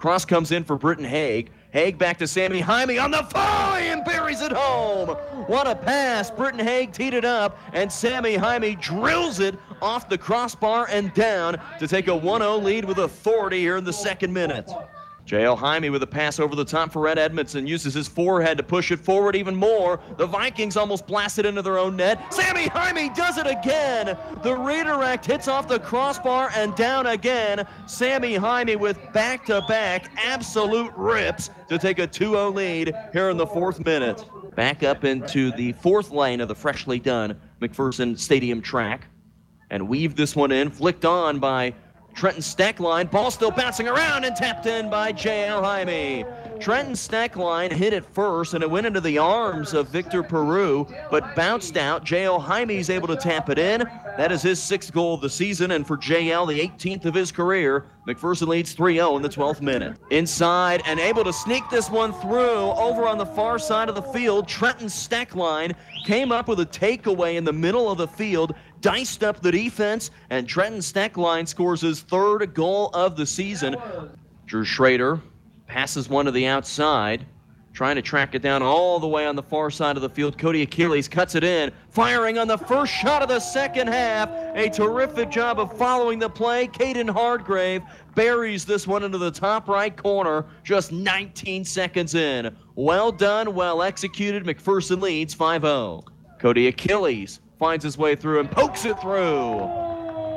Cross comes in for Britton Haig. Haig back to Sammy Jaime on the volley and buries it home. What a pass. Britton Haig teed it up, and Sammy Jaime drills it off the crossbar and down to take a 1 0 lead with authority here in the second minute. J.L. Jaime with a pass over the top for Red Edmondson uses his forehead to push it forward even more. The Vikings almost blasted into their own net. Sammy Jaime does it again. The redirect hits off the crossbar and down again. Sammy Jaime with back to back absolute rips to take a 2 0 lead here in the fourth minute. Back up into the fourth lane of the freshly done McPherson Stadium track and weave this one in, flicked on by Trenton Steckline. Ball still bouncing around and tapped in by J.L. Jaime. Trenton Steckline hit it first and it went into the arms of Victor Peru, but bounced out. J.L. Jaime is able to tap it in. That is his sixth goal of the season, and for J.L., the 18th of his career. McPherson leads 3 0 in the 12th minute. Inside and able to sneak this one through over on the far side of the field. Trenton Steckline came up with a takeaway in the middle of the field diced up the defense, and Trenton Steckline scores his third goal of the season. Drew Schrader passes one to the outside, trying to track it down all the way on the far side of the field. Cody Achilles cuts it in, firing on the first shot of the second half. A terrific job of following the play. Caden Hardgrave buries this one into the top right corner just 19 seconds in. Well done, well executed. McPherson leads 5 0. Cody Achilles finds his way through and pokes it through.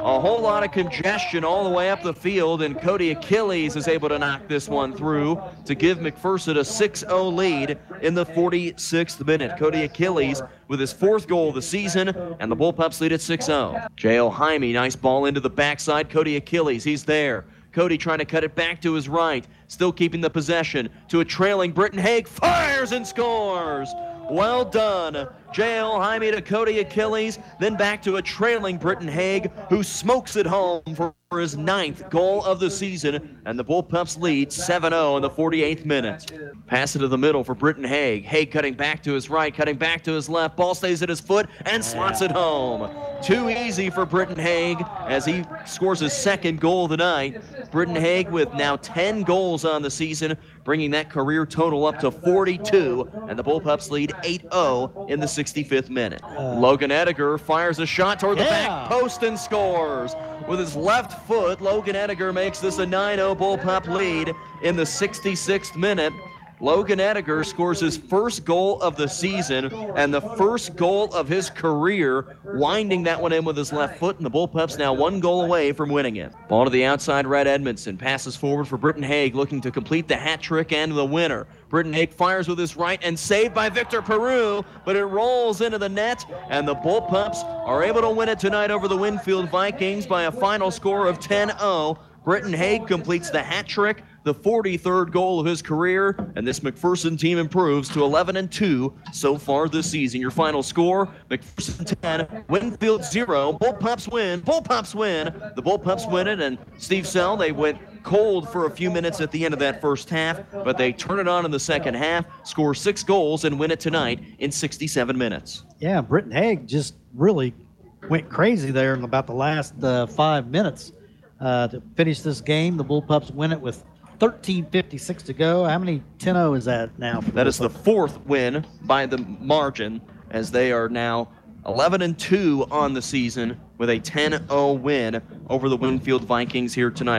A whole lot of congestion all the way up the field, and Cody Achilles is able to knock this one through to give McPherson a 6 0 lead in the 46th minute. Cody Achilles with his fourth goal of the season, and the Bullpups lead at 6 0. J.L. Jaime, nice ball into the backside. Cody Achilles, he's there. Cody trying to cut it back to his right, still keeping the possession to a trailing Britton Haig, fires and scores. Well done. J.L. Jaime to Cody Achilles, then back to a trailing Britton Haig, who smokes it home for his ninth goal of the season, and the Bullpups lead 7-0 in the 48th minute. Pass it to the middle for Britton Haig. Haig cutting back to his right, cutting back to his left. Ball stays at his foot and slots it home. Too easy for Britton Haig as he scores his second goal of the night. Britton Haig with now 10 goals on the season, bringing that career total up to 42, and the Bullpups lead 8-0 in the 65th minute. Uh. Logan Ediger fires a shot toward the Yeah. back post and scores. With his left foot, Logan Ediger makes this a 9-0 Bullpup lead in the 66th minute. Logan Ediger scores his first goal of the season and the first goal of his career, winding that one in with his left foot, and the Bullpups now one goal away from winning it. Ball to the outside, Red Edmondson passes forward for Britton Haig, looking to complete the hat trick and the winner. Britton Haig fires with his right and saved by Victor Peru, but it rolls into the net, and the Bullpups are able to win it tonight over the Winfield Vikings by a final score of 10 0. Britton Haig completes the hat trick, the 43rd goal of his career, and this McPherson team improves to 11 and 2 so far this season. Your final score: McPherson 10, Winfield 0. Bullpups win. Bullpups win. The Bullpups win it, and Steve Sell they went cold for a few minutes at the end of that first half, but they turn it on in the second half, score six goals, and win it tonight in 67 minutes. Yeah, Britton Haig just really went crazy there in about the last uh, five minutes uh, to finish this game. The Bullpups win it with 13.56 to go. How many 10 0 is that now? For That is the fourth win by the margin, as they are now 11 and 2 on the season with a 10 0 win over the Winfield Vikings here tonight.